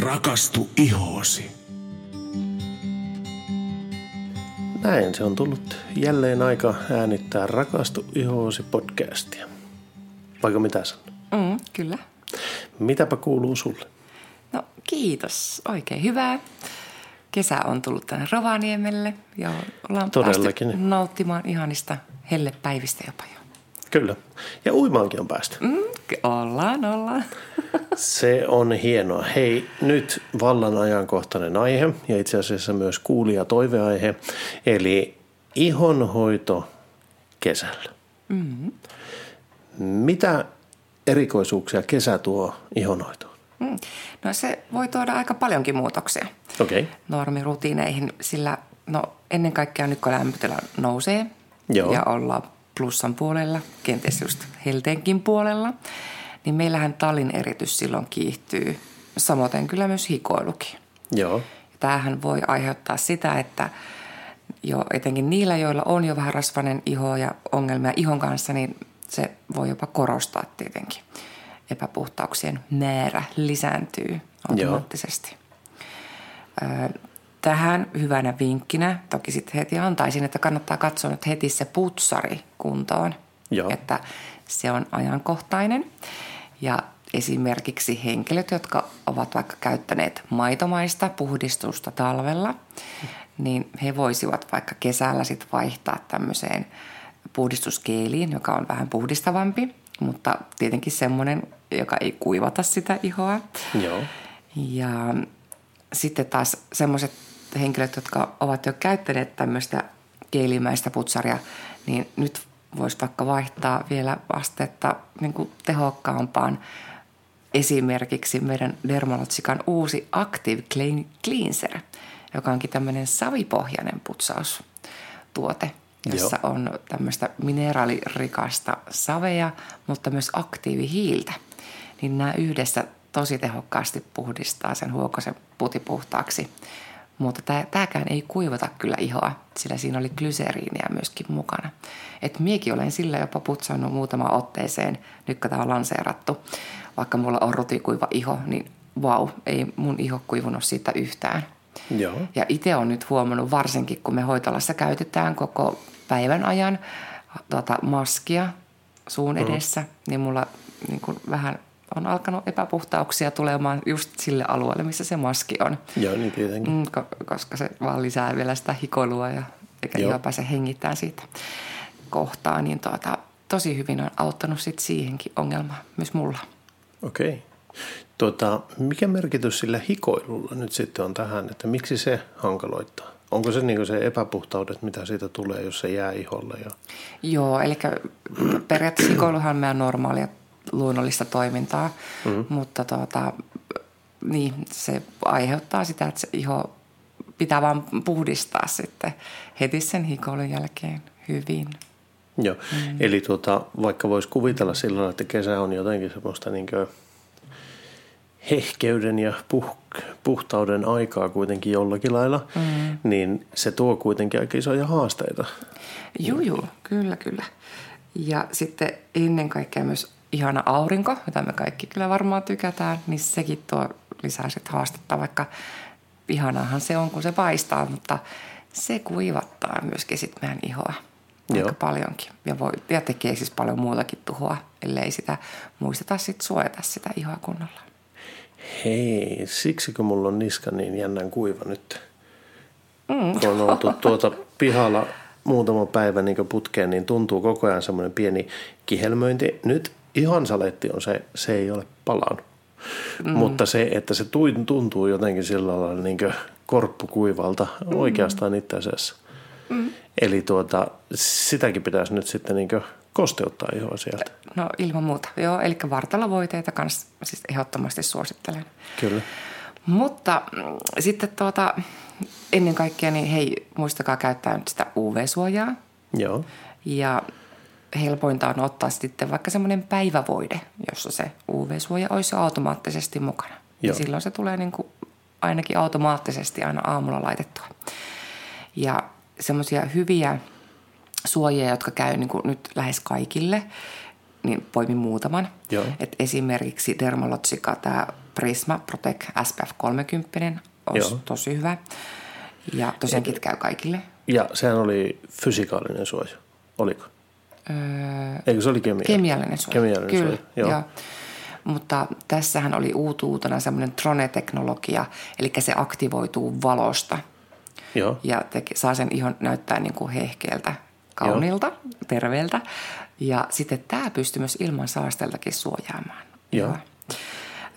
Rakastu ihoosi. Näin se on tullut jälleen aika äänittää Rakastu ihoosi podcastia. Vaikka mitä sanoo? Mm, kyllä. Mitäpä kuuluu sulle? No kiitos. Oikein hyvää. Kesä on tullut tänne Rovaniemelle ja ollaan Todellakin. päästy nauttimaan ihanista hellepäivistä jopa jo. Kyllä. Ja uimaankin on päästy. Mm, ollaan, ollaan. Se on hienoa. Hei, nyt vallan ajankohtainen aihe ja itse asiassa myös kuulija toiveaihe, eli ihonhoito kesällä. Mm-hmm. Mitä erikoisuuksia kesä tuo ihonhoitoon? Mm. No se voi tuoda aika paljonkin muutoksia okay. normirutiineihin, sillä no ennen kaikkea nyt kun lämpötila nousee Joo. ja ollaan plussan puolella, kenties just helteenkin puolella, niin meillähän tallin eritys silloin kiihtyy. Samoin kyllä myös hikoilukin. joo, Tämähän voi aiheuttaa sitä, että jo etenkin niillä, joilla on jo vähän rasvainen iho ja ongelmia ihon kanssa, niin se voi jopa korostaa tietenkin. Epäpuhtauksien määrä lisääntyy automaattisesti. Ö, Tähän hyvänä vinkkinä toki sitten heti antaisin, että kannattaa katsoa nyt heti se putsari kuntoon, Joo. että se on ajankohtainen. Ja esimerkiksi henkilöt, jotka ovat vaikka käyttäneet maitomaista puhdistusta talvella, niin he voisivat vaikka kesällä sitten vaihtaa tämmöiseen puhdistuskeeliin, joka on vähän puhdistavampi, mutta tietenkin semmoinen, joka ei kuivata sitä ihoa. joo, Ja sitten taas semmoiset henkilöt, jotka ovat jo käyttäneet tämmöistä geelimäistä putsaria, niin nyt voisi vaikka vaihtaa vielä astetta niin kuin tehokkaampaan esimerkiksi meidän Dermalotsikan uusi Active Clean- Cleanser, joka onkin tämmöinen savipohjainen putsaustuote, jossa Joo. on tämmöistä mineraalirikasta savea, mutta myös aktiivihiiltä. Niin nämä yhdessä tosi tehokkaasti puhdistaa sen huokosen putipuhtaaksi. Mutta tämä, tämäkään ei kuivata kyllä ihoa, sillä siinä oli glyseriiniä myöskin mukana. Et miekin olen sillä jopa putsannut muutama otteeseen, nyt kun tämä on lanseerattu. Vaikka mulla on rutikuiva iho, niin vau, ei mun iho kuivunut siitä yhtään. joo, Ja itse on nyt huomannut, varsinkin kun me hoitolassa käytetään koko päivän ajan tuota, maskia suun edessä, mm. niin mulla niin kuin vähän on alkanut epäpuhtauksia tulemaan just sille alueelle, missä se maski on. joo, niin tietenkin. Mm, ko- koska se vaan lisää vielä sitä hikoilua ja eikä Joo. ihan pääse hengittämään siitä kohtaa, niin tuota, tosi hyvin on auttanut sit siihenkin ongelmaan, myös mulla. Okei. Okay. Tuota, mikä merkitys sillä hikoilulla nyt sitten on tähän, että miksi se hankaloittaa? Onko se niin se epäpuhtaudet, mitä siitä tulee, jos se jää iholle? Ja... Joo, eli periaatteessa hikoiluhan on meidän normaalia luonnollista toimintaa, mm. mutta tuota, niin, se aiheuttaa sitä, että se iho pitää vaan puhdistaa sitten heti sen hikoilun jälkeen hyvin. Joo. Mm. Eli tuota, vaikka voisi kuvitella sillä että kesä on jotenkin semmoista niin hehkeyden ja puh, puhtauden aikaa kuitenkin jollakin lailla, mm. niin se tuo kuitenkin aika isoja haasteita. Juu, juu, kyllä, kyllä. Ja sitten ennen kaikkea myös ihana aurinko, jota me kaikki kyllä varmaan tykätään, niin sekin tuo lisää sitten haastetta, vaikka ihanaahan se on, kun se paistaa, mutta se kuivattaa myöskin sitten meidän ihoa aika Joo. paljonkin. Ja, voi, ja tekee siis paljon muutakin tuhoa, ellei sitä muisteta sitten suojata sitä ihoa kunnolla. Hei, siksikö mulla on niska niin jännän kuiva nyt? Mm. Kun on oltu tuota pihalla muutama päivä niin putkeen, niin tuntuu koko ajan semmoinen pieni kihelmöinti. Nyt ihan saletti on se, se ei ole palannut. Mm. Mutta se, että se tuntuu jotenkin sillä lailla niin korppukuivalta mm. oikeastaan itse asiassa. Mm. Eli tuota, sitäkin pitäisi nyt sitten niin kosteuttaa ihoa sieltä. No ilman muuta, joo. Eli vartalovoiteita kanssa siis ehdottomasti suosittelen. Kyllä. Mutta mm, sitten tuota, ennen kaikkea, niin hei, muistakaa käyttää nyt sitä UV-suojaa. Joo. Ja helpointa on ottaa sitten vaikka semmoinen päivävoide, jossa se UV-suoja olisi automaattisesti mukana. Ja Joo. silloin se tulee niin kuin ainakin automaattisesti aina aamulla laitettua. Ja semmoisia hyviä suojia, jotka käy niin kuin nyt lähes kaikille, niin poimin muutaman. Joo. Et esimerkiksi Dermalotsika, tämä Prisma Protect SPF 30 olisi Joo. tosi hyvä. Ja tosiaankin käy kaikille. Ja sehän oli fysikaalinen suoja, oliko? Öö, Eikö se oli kemia? Kemiallinen suoja. Kemiallinen Kyllä, suoja, joo. joo. Mutta tässähän oli uutuutena semmoinen Trone-teknologia, eli se aktivoituu valosta Joo, ja teke, saa sen ihon näyttää niin kuin hehkeältä, kauniilta, terveeltä. Ja sitten tämä pystyy myös ilman saasteeltakin suojaamaan. Joo. ihoa.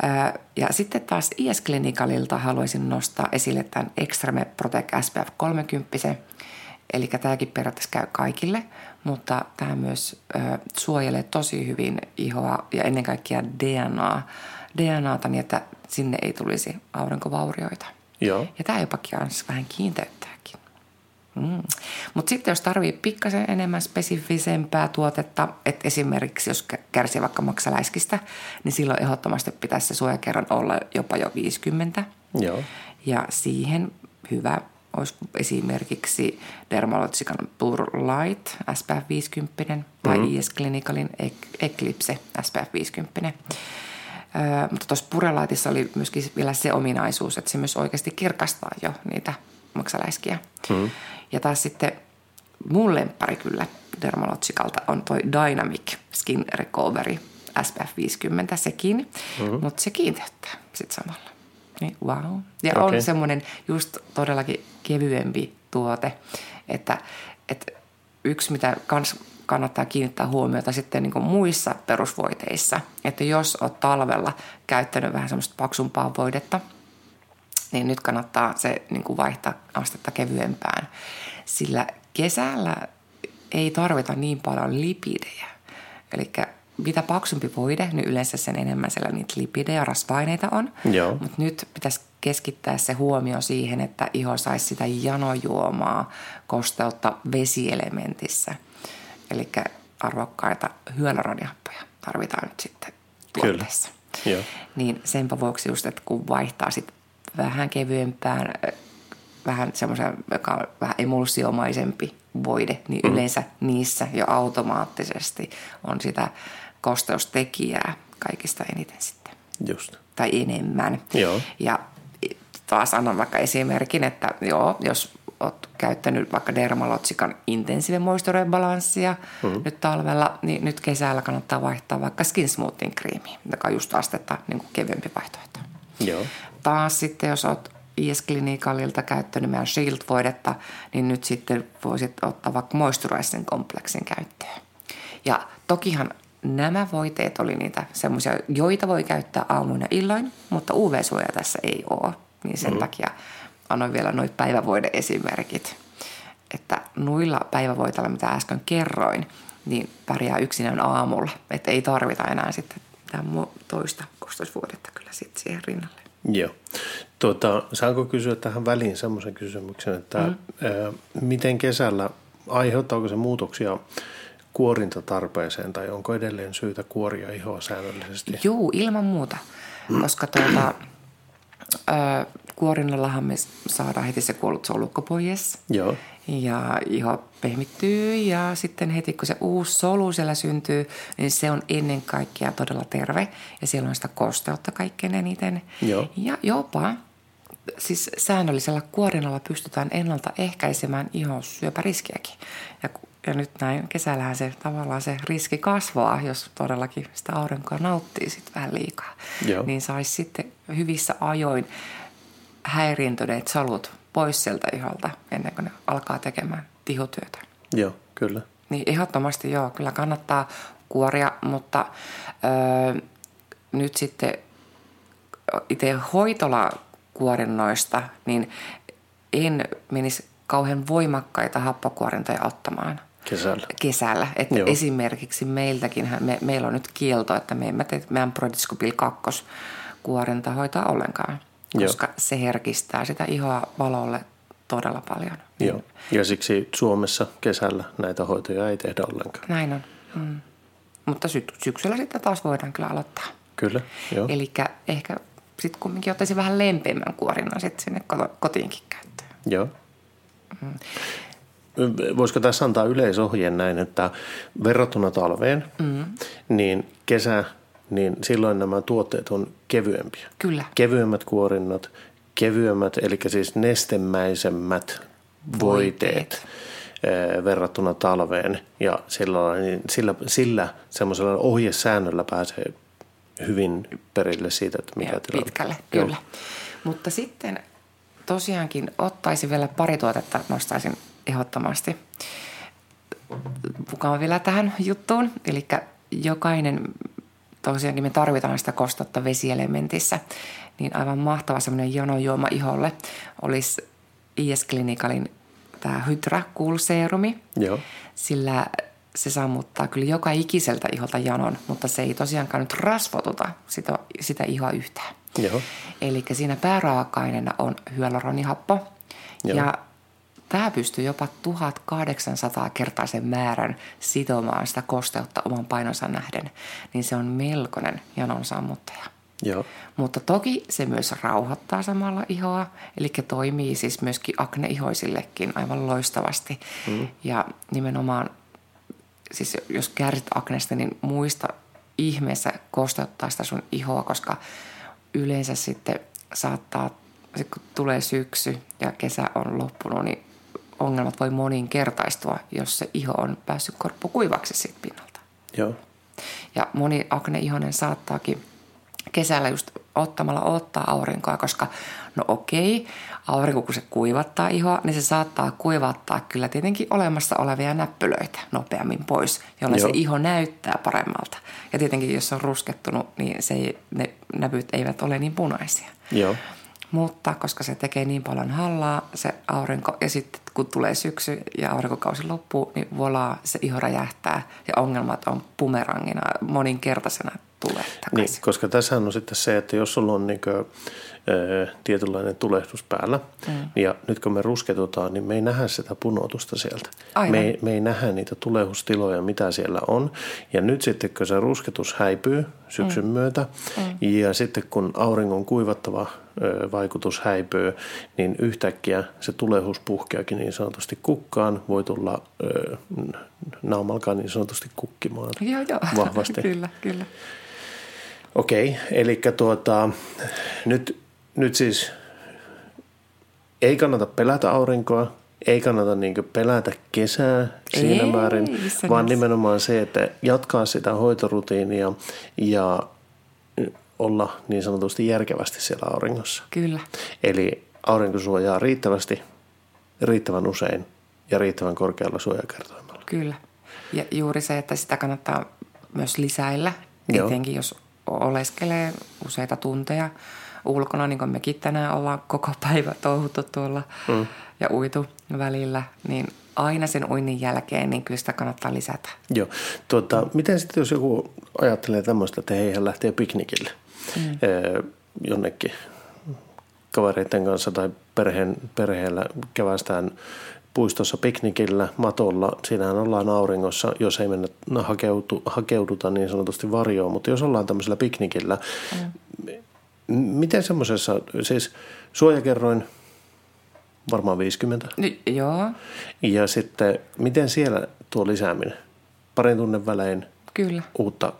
Ää, Ja sitten taas IS Clinicalilta haluaisin nostaa esille tämän Extreme Protect SPF 30. Eli tämäkin periaatteessa käy kaikille, mutta tämä myös ö, suojelee tosi hyvin ihoa ja ennen kaikkea DNA, DNAta niin, että sinne ei tulisi aurinkovaurioita. joo, Ja tämä jopa kans vähän kiinteyttääkin. Mm. Mutta sitten jos tarvii pikkasen enemmän spesifisempää tuotetta, että esimerkiksi jos kä- kärsii vaikka maksaläiskistä, niin silloin ehdottomasti pitäisi se suojakerran olla jopa jo 50. joo, Ja siihen hyvä olisi esimerkiksi Dermalogican Pure Light SPF 50 tai mm-hmm. IS Clinicalin Ec- Eclipse SPF 50. Öö, mutta tuossa Pure Lightissa oli myöskin vielä se ominaisuus, että se myös oikeasti kirkastaa jo niitä maksaläiskiä. Mm-hmm. Ja taas sitten mun lemppari kyllä Dermalogicalta on toi Dynamic Skin Recovery SPF 50 sekin, mm-hmm. mutta se kiinteyttää sitten samalla. Niin wow. Ja okay. On semmoinen just todellakin kevyempi tuote, että, että yksi mitä kans kannattaa kiinnittää huomiota sitten niin muissa perusvoiteissa, että jos olet talvella käyttänyt vähän semmoista paksumpaa voidetta, niin nyt kannattaa se niin kuin vaihtaa astetta kevyempään, sillä kesällä ei tarvita niin paljon lipidejä. Eli mitä paksumpi voide, niin yleensä sen enemmän siellä niitä lipidejä, rasva-aineita on. Joo. Mutta nyt pitäisi keskittää se huomio siihen, että iho saisi sitä janojuomaa, kosteutta vesielementissä. Eli arvokkaita hyaluroniappoja tarvitaan nyt sitten Kyllä. tuotteessa. Joo. Niin senpä vuoksi just, että kun vaihtaa sitten vähän kevyempään, vähän semmoisen, joka on vähän emulsiomaisempi voide, niin mm. yleensä niissä jo automaattisesti on sitä kosteustekijää kaikista eniten sitten. just. Tai enemmän. Joo. Ja taas annan vaikka esimerkin, että joo, jos olet käyttänyt vaikka Dermalogican Intensive Moisture Balancea mm. nyt talvella, niin nyt kesällä kannattaa vaihtaa vaikka Skin Smoothing Creami, joka on just astetta niin kuin kevyempi vaihtoehto. Joo, Taas sitten, jos olet IS Clinicalilta käyttänyt meidän Shield-voidetta, niin nyt sitten voisit ottaa vaikka Moisturizing kompleksin käyttöön. Ja tokihan nämä voiteet oli niitä semmoisia, joita voi käyttää aamuina illoin, mutta UV-suoja tässä ei ole. Niin sen mm. takia annoin vielä noin päivävoide-esimerkit. Että nuilla päivävoiteilla, mitä äsken kerroin, niin pärjää yksinään aamulla. Että ei tarvita enää sitten mu- toista kostoisvuodetta kyllä sitten siihen rinnalle. joo. Tuota, saanko kysyä tähän väliin semmoisen kysymyksen, että mm. ää, miten kesällä, aiheuttaako se muutoksia kuorintatarpeeseen tai onko edelleen syytä kuoria ihoa säännöllisesti? Juu, ilman muuta. Koska tuota, ö, kuorinnallahan me saadaan heti se kuollut solukko pois. Joo, Ja iho pehmittyy ja sitten heti kun se uusi solu siellä syntyy, niin se on ennen kaikkea todella terve. Ja siellä on sitä kosteutta kaikkein eniten. Joo. Ja jopa siis säännöllisellä kuorinnalla pystytään ennaltaehkäisemään ihon syöpäriskiäkin. Ja, ja nyt näin kesällähän se tavallaan se riski kasvaa, jos todellakin sitä aurinkoa nauttii sitten vähän liikaa. Joo. Niin saisi sitten hyvissä ajoin häiriintyneet solut pois sieltä iholta ennen kuin ne alkaa tekemään tihutyötä. joo, kyllä. Niin ehdottomasti joo, kyllä kannattaa kuoria, mutta öö, nyt sitten itse hoitolakuorinnoista, niin en menisi kauhean voimakkaita happokuorintoja ottamaan Kesällä. kesällä. Että Joo. esimerkiksi meiltäkin, me, meillä on nyt kielto, että me emme tee meidän Prodiscopil 2 kuorintahoitoa ollenkaan, Joo. koska se herkistää sitä ihoa valolle todella paljon. Joo. Ja siksi Suomessa kesällä näitä hoitoja ei tehdä ollenkaan. Näin on. Mm. Mutta sy- syksyllä sitten taas voidaan kyllä aloittaa. Kyllä, joo. Eli ehkä sitten kumminkin ottaisin vähän lempeämmän kuorinnan sitten sinne kotiinkin käyttöön. Joo. Voisiko tässä antaa yleisohjeen näin, että verrattuna talveen, mm. niin kesä niin silloin nämä tuotteet on kevyempiä. Kyllä. Kevyemmät kuorinnot, kevyemmät, eli siis nestemäisemmät voiteet, Voiteet. verrattuna talveen. Ja sillä, niin sillä, sillä semmoisella ohjesäännöllä pääsee hyvin perille siitä, että mikä Joo, tilanne. pitkälle, Joo. kyllä. Mutta sitten tosiaankin ottaisin vielä pari tuotetta, nostaisin ehdottomasti mukaan vielä tähän juttuun. Eli jokainen, tosiaankin me tarvitaan sitä kostotta vesielementissä, niin aivan mahtava semmoinen jonojuoma iholle olisi IS Clinicalin tämä Hydra Cool Serumi. Joo. Sillä se sammuttaa kyllä joka ikiseltä iholta janon, mutta se ei tosiaankaan nyt rasvotuta sitä, sitä ihoa yhtään. Joo. Eli siinä pääraaka-aineena on hyaluronihappo. Joo. Ja tämä pystyy jopa 1800 kertaisen määrän sitomaan sitä kosteutta oman painonsa nähden. Niin se on melkoinen janon sammuttaja. Joo. Mutta toki se myös rauhoittaa samalla ihoa, eli toimii siis myöskin akneihoisillekin aivan loistavasti. Mm. Ja nimenomaan, siis jos kärsit aknesta, niin muista ihmeessä kosteuttaa sitä sun ihoa, koska yleensä sitten saattaa, kun tulee syksy ja kesä on loppunut, niin ongelmat voi moninkertaistua, jos se iho on päässyt korppukuivaksi siitä pinnalta. Joo. Ja moni akneihonen saattaakin kesällä just ottamalla ottaa aurinkoa, koska no okei, aurinko kun se kuivattaa ihoa, niin se saattaa kuivattaa kyllä tietenkin olemassa olevia näppylöitä nopeammin pois, jolloin Joo. se iho näyttää paremmalta. Ja tietenkin jos se on ruskettunut, niin se ei, ne näpyt eivät ole niin punaisia. Joo. Mutta koska se tekee niin paljon hallaa, se aurinko, ja sitten kun tulee syksy ja aurinkokausi loppuu, niin voilà, se iho räjähtää ja ongelmat on pumerangina moninkertaisena tulee takaisin. Niin, koska tässä on sitten se, että jos sulla on niin kuin, ö, tietynlainen tulehdus päällä, mm. ja nyt kun me rusketutaan, niin me ei nähdä sitä punotusta sieltä. Aivan. Me ei, me ei nähdä niitä tulehdustiloja, mitä siellä on. Ja nyt sitten, kun se rusketus häipyy syksyn mm. myötä, mm. ja sitten kun auringon kuivattava vaikutus häipyy, niin yhtäkkiä se tulehus puhkeakin niin sanotusti kukkaan, voi tulla ö, naumalkaan niin sanotusti kukkimaan Joo, joo. vahvasti. kyllä, kyllä. Okei, eli tuota, nyt, nyt siis ei kannata pelätä aurinkoa, ei kannata niin pelätä kesää siinä Ei, määrin, missään vaan nimenomaan se, että jatkaa sitä hoitorutiinia ja olla niin sanotusti järkevästi siellä auringossa. Kyllä, Eli aurinko suojaa riittävästi, riittävän usein ja riittävän korkealla suojakertoimella. kyllä. Ja juuri se, että sitä kannattaa myös lisäillä, Joo. etenkin jos oleskelee useita tunteja ulkona, niin kuin mekin tänään ollaan koko päivä touhuttu tuolla mm. ja uitu välillä, niin aina sen uinnin jälkeen, niin kyllä sitä kannattaa lisätä. Joo. Tuota, miten sitten jos joku ajattelee tämmöistä, että hei, hän lähtee piknikille mm. jonnekin kavereiden kanssa tai perheen, perheellä kävästään puistossa piknikillä, matolla, siinähän ollaan auringossa, jos ei mennä hakeutu, hakeuduta niin sanotusti varjoon, mutta jos ollaan tämmöisellä piknikillä, mm. miten semmoisessa, siis suojakerroin varmaan 50, Nyt, joo, ja sitten miten siellä tuo lisääminen? Parin tunnin välein kyllä. uutta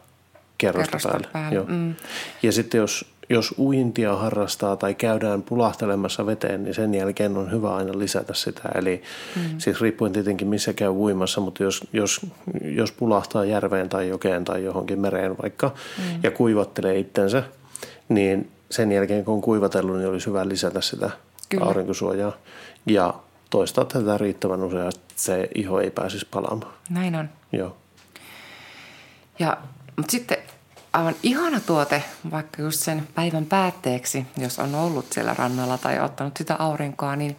kerrosta, Kerrosta päälle. päälle, Joo. mm. Ja sitten jos, jos uintia harrastaa tai käydään pulahtelemassa veteen, niin sen jälkeen on hyvä aina lisätä sitä. Eli mm. siis riippuen tietenkin missä käy uimassa, mutta jos, jos, jos pulahtaa järveen tai jokeen tai johonkin mereen vaikka mm. ja kuivattelee itsensä, niin sen jälkeen kun on kuivatellut, niin olisi hyvä lisätä sitä Kyllä. aurinkosuojaa. Ja toistaa tätä riittävän usein, että se iho ei pääsisi palaamaan. Näin on. Joo. Ja, mutta sitten aivan ihana tuote, vaikka just sen päivän päätteeksi, jos on ollut siellä rannalla tai ottanut sitä aurinkoa, niin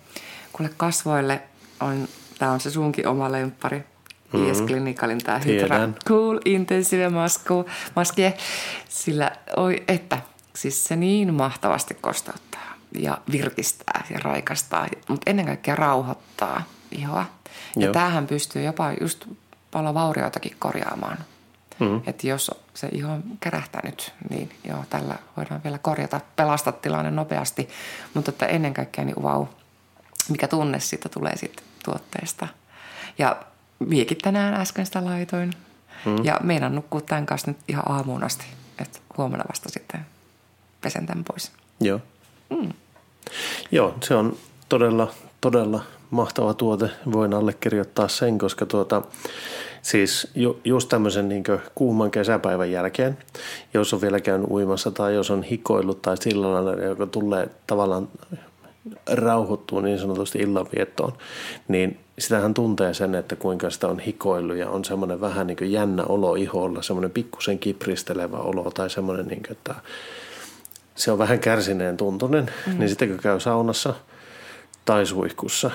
kuule kasvoille on, tämä on se sunkin oma lemppari, mm-hmm. IS Clinicalin tämä Hydra. Cool Intensive Masku, Maskie, sillä oi että, siis se niin mahtavasti kostauttaa ja virkistää ja raikastaa, mutta ennen kaikkea rauhoittaa ihoa. Ja Joo. tämähän pystyy jopa just palovaurioitakin korjaamaan. Mm. Että jos se iho kärähtää nyt, niin joo, tällä voidaan vielä korjata, pelastaa tilanne nopeasti. Mutta että ennen kaikkea niin vau, mikä tunne siitä tulee siitä tuotteesta. Ja miekin tänään äsken sitä laitoin. Mm. Ja meidän nukkuu tämän kanssa nyt ihan aamuun asti. että huomenna vasta sitten pesen tämän pois. Joo. Mm. Joo, se on todella, todella mahtava tuote. Voin allekirjoittaa sen, koska tuota, siis ju, just tämmöisen niin kuuman kesäpäivän jälkeen, jos on vielä käynyt uimassa tai jos on hikoillut tai sillä lailla, joka tulee tavallaan rauhoittuu niin sanotusti illanviettoon, niin sitähän tuntee sen, että kuinka sitä on hikoillut ja on semmoinen vähän niin kuin jännä olo iholla, semmoinen pikkusen kipristelevä olo tai semmoinen, niin kuin, että se on vähän kärsineen tuntunen, mm. niin sitten kun käy saunassa tai suihkussa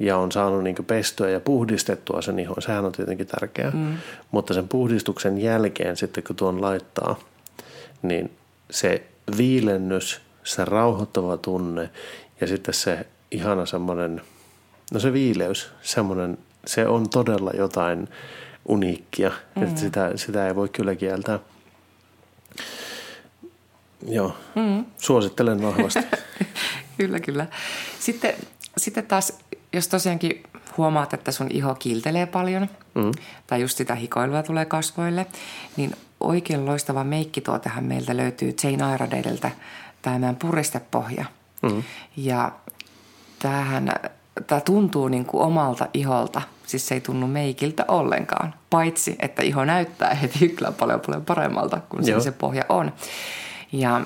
ja on saanut niin pestyä ja puhdistettua sen ihon, sehän on tietenkin tärkeää, mm. mutta sen puhdistuksen jälkeen sitten kun tuon laittaa, niin se viilennys, se rauhoittava tunne ja sitten se ihana semmoinen, no se viileys, semmoinen, se on todella jotain uniikkia, mm. että sitä, sitä ei voi kyllä kieltää. Joo, mm. suosittelen vahvasti. kyllä, kyllä. Sitten, sitten taas, jos tosiaankin huomaat, että sun iho kiiltelee paljon mm. tai just sitä hikoilua tulee kasvoille, niin oikein loistava meikkituotehan meiltä löytyy Jane Iredaleilta, tämä meidän puristepohja. Mm. Ja tämähän, tämä tuntuu niin kuin omalta iholta, siis se ei tunnu meikiltä ollenkaan, paitsi että iho näyttää heti kyllä paljon paljon paremmalta kuin se, se pohja on. Ja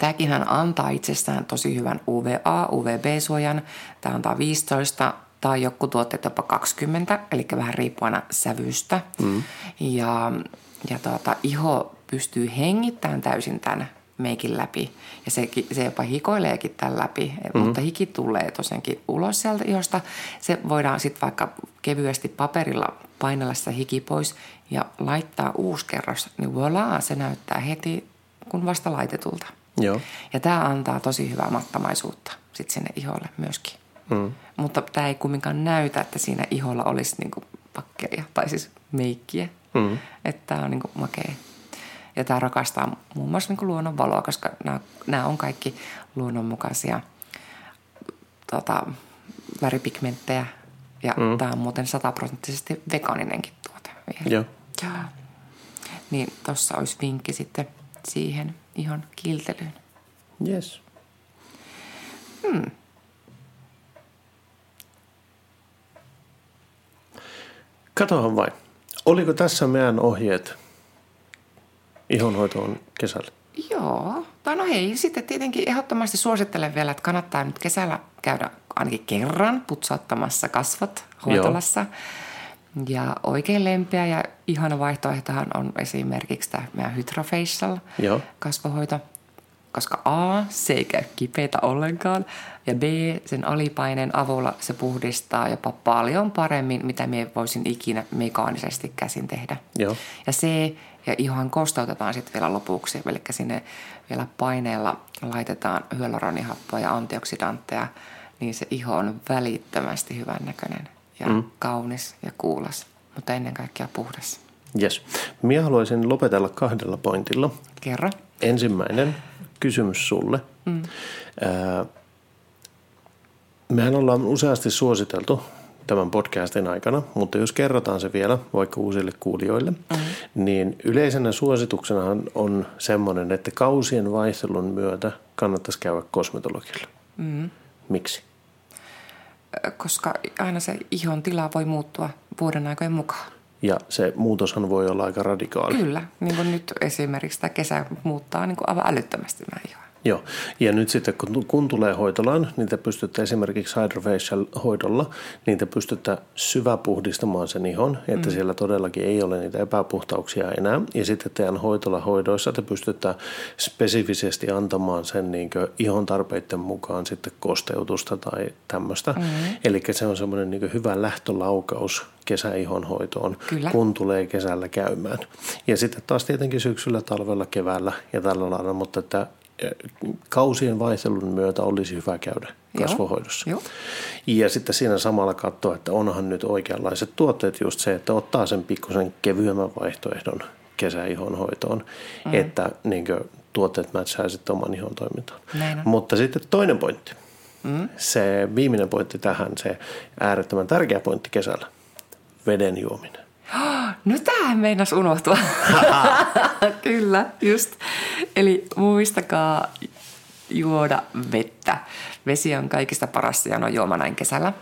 tämäkin antaa itsestään tosi hyvän UVA, UVB-suojan. Tämä antaa 15 tai joku tuotteet jopa 20, eli vähän riippuen sävystä. Mm. Ja, ja tuota, iho pystyy hengittämään täysin tämän meikin läpi. Ja se, se jopa hikoileekin tämän läpi, mm. mutta hiki tulee tosiaankin ulos sieltä ihosta. Se voidaan sitten vaikka kevyesti paperilla painella sitä hiki pois ja laittaa uusi kerros. Niin voilà, se näyttää heti kun vasta laitetulta. Joo. Ja tämä antaa tosi hyvää mattamaisuutta sitten sinne iholle myöskin. Mm. Mutta tämä ei kumminkaan näytä, että siinä iholla olisi niinku pakkeja tai siis meikkiä. Mm. Että tämä on niinku makea. Ja tämä rakastaa muun muassa niinku luonnonvaloa, koska nämä, on kaikki luonnonmukaisia tota, väripigmenttejä. Ja mm. tämä on muuten sataprosenttisesti vegaaninenkin tuote vielä. Joo. Ja. Niin tuossa olisi vinkki sitten – siihen ihon kiiltelyyn. Yes. Hmm. Katohan vain. Oliko tässä meidän ohjeet ihonhoitoon kesällä? Joo. Tai no hei, sitten tietenkin ehdottomasti suosittelen vielä, että kannattaa nyt kesällä käydä ainakin kerran putsauttamassa kasvot hoitolassa. Joo ja oikein lempeä ja ihana vaihtoehtohan on esimerkiksi tämä meidän Hydrofacial Joo. kasvohoito, koska A, se ei käy kipeitä ollenkaan ja B, sen alipaineen avulla se puhdistaa jopa paljon paremmin, mitä me voisin ikinä mekaanisesti käsin tehdä. Joo. Ja C, ja ihan kostautetaan sitten vielä lopuksi, eli sinne vielä paineella laitetaan hyaluronihappoa ja antioksidantteja, niin se iho on välittömästi hyvän näköinen ja mm. kaunis ja kuulas, mutta ennen kaikkea puhdas. Yes. Minä haluaisin lopetella kahdella pointilla. Kerro. Ensimmäinen kysymys sulle. Mm. Ää, mehän ollaan useasti suositeltu tämän podcastin aikana, mutta jos kerrotaan se vielä vaikka uusille kuulijoille, mm-hmm. niin yleisenä suosituksenahan on semmoinen, että kausien vaihtelun myötä kannattaisi käydä kosmetologilla. Mm-hmm. Miksi? Koska aina se ihon tila voi muuttua vuoden aikojen mukaan. Ja se muutoshan voi olla aika radikaali. Kyllä, niin kuin nyt esimerkiksi tämä kesä muuttaa niin kuin aivan älyttömästi mä ihoa. Joo, ja nyt sitten kun, kun tulee hoitolaan, niin te pystytte esimerkiksi hydrofacial-hoidolla, niin te pystytte syväpuhdistamaan sen ihon, että mm. siellä todellakin ei ole niitä epäpuhtauksia enää. Ja sitten teidän hoitolahoidoissa te pystytte spesifisesti antamaan sen niin ihon tarpeiden mukaan sitten kosteutusta tai tämmöistä. Mm. Eli se on semmoinen niin hyvä lähtölaukaus kesäihonhoitoon, Kyllä. kun tulee kesällä käymään. Ja sitten taas tietenkin syksyllä, talvella, keväällä ja tällä lailla, mutta että kausien vaihtelun myötä olisi hyvä käydä kasvohoidossa. Joo. Ja sitten siinä samalla katsoa, että onhan nyt oikeanlaiset tuotteet just se, että ottaa sen pikkusen kevyemmän vaihtoehdon kesäihonhoitoon, mm. että niin kuin, tuotteet mätsää sitten oman ihon toimintaan. Mutta sitten toinen pointti. Mm. Se viimeinen pointti tähän, se äärettömän tärkeä pointti kesällä, veden juominen. No tämähän meinas unohtua. Kyllä, just. Eli muistakaa juoda vettä. Vesi on kaikista paras ja on juoma näin kesällä.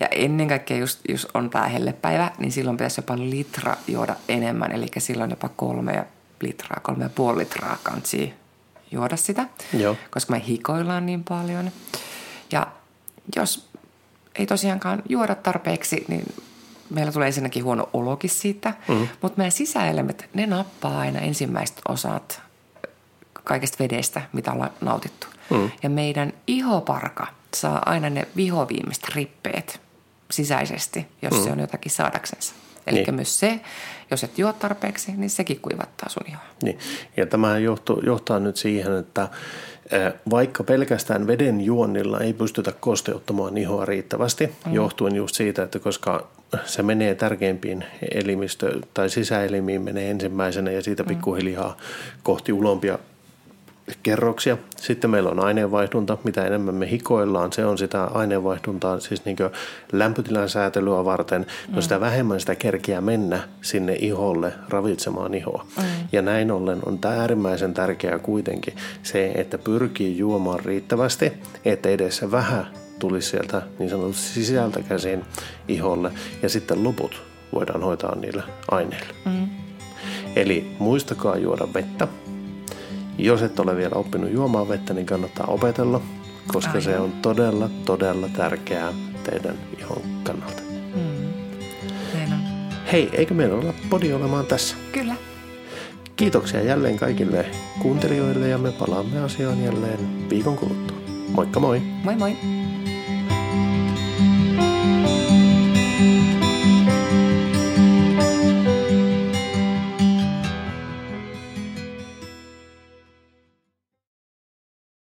Ja ennen kaikkea just, jos on tämä hellepäivä, niin silloin pitäisi jopa litra juoda enemmän. Eli silloin jopa kolme litraa, kolme ja puoli litraa kansi juoda sitä. Joo. Koska me hikoillaan niin paljon. Ja jos ei tosiaankaan juoda tarpeeksi, niin meillä tulee ensinnäkin huono olokin siitä. Mm. Mutta meidän sisäelimet, ne nappaa aina ensimmäiset osat kaikesta vedestä, mitä ollaan nautittu. Mm. Ja meidän ihoparka saa aina ne vihoviimeiset rippeet sisäisesti, jos mm. se on jotakin saadaksensa. Eli niin. myös se, jos et juo tarpeeksi, niin sekin kuivattaa sun ihoa. Niin. Ja tämä johtuu, johtaa nyt siihen, että vaikka pelkästään veden juonnilla ei pystytä kosteuttamaan ihoa riittävästi, mm. johtuen just siitä, että koska se menee tärkeimpiin elimistö- tai sisäelimiin menee ensimmäisenä ja siitä mm. pikkuhiljaa kohti ulompia kerroksia. Sitten meillä on aineenvaihdunta. Mitä enemmän me hikoillaan, se on sitä aineenvaihduntaa, siis niin lämpötilan säätelyä varten. No mm. sitä vähemmän sitä kerkiä mennä sinne iholle ravitsemaan ihoa. Mm. Ja näin ollen on tämä äärimmäisen tärkeää kuitenkin se, että pyrkii juomaan riittävästi, että edessä vähän tulisi sieltä niin sanotusti sisältä käsin iholle. Ja sitten loput voidaan hoitaa niillä aineilla. Mm. Eli muistakaa juoda vettä jos et ole vielä oppinut juomaan vettä, niin kannattaa opetella, koska Aivan. se on todella, todella tärkeää teidän ihon kannalta. Mm. On. Hei, eikö meillä olla podi olemaan tässä? Kyllä. Kiitoksia jälleen kaikille kuuntelijoille ja me palaamme asiaan jälleen viikon kuluttua. Moikka moi! Moi moi!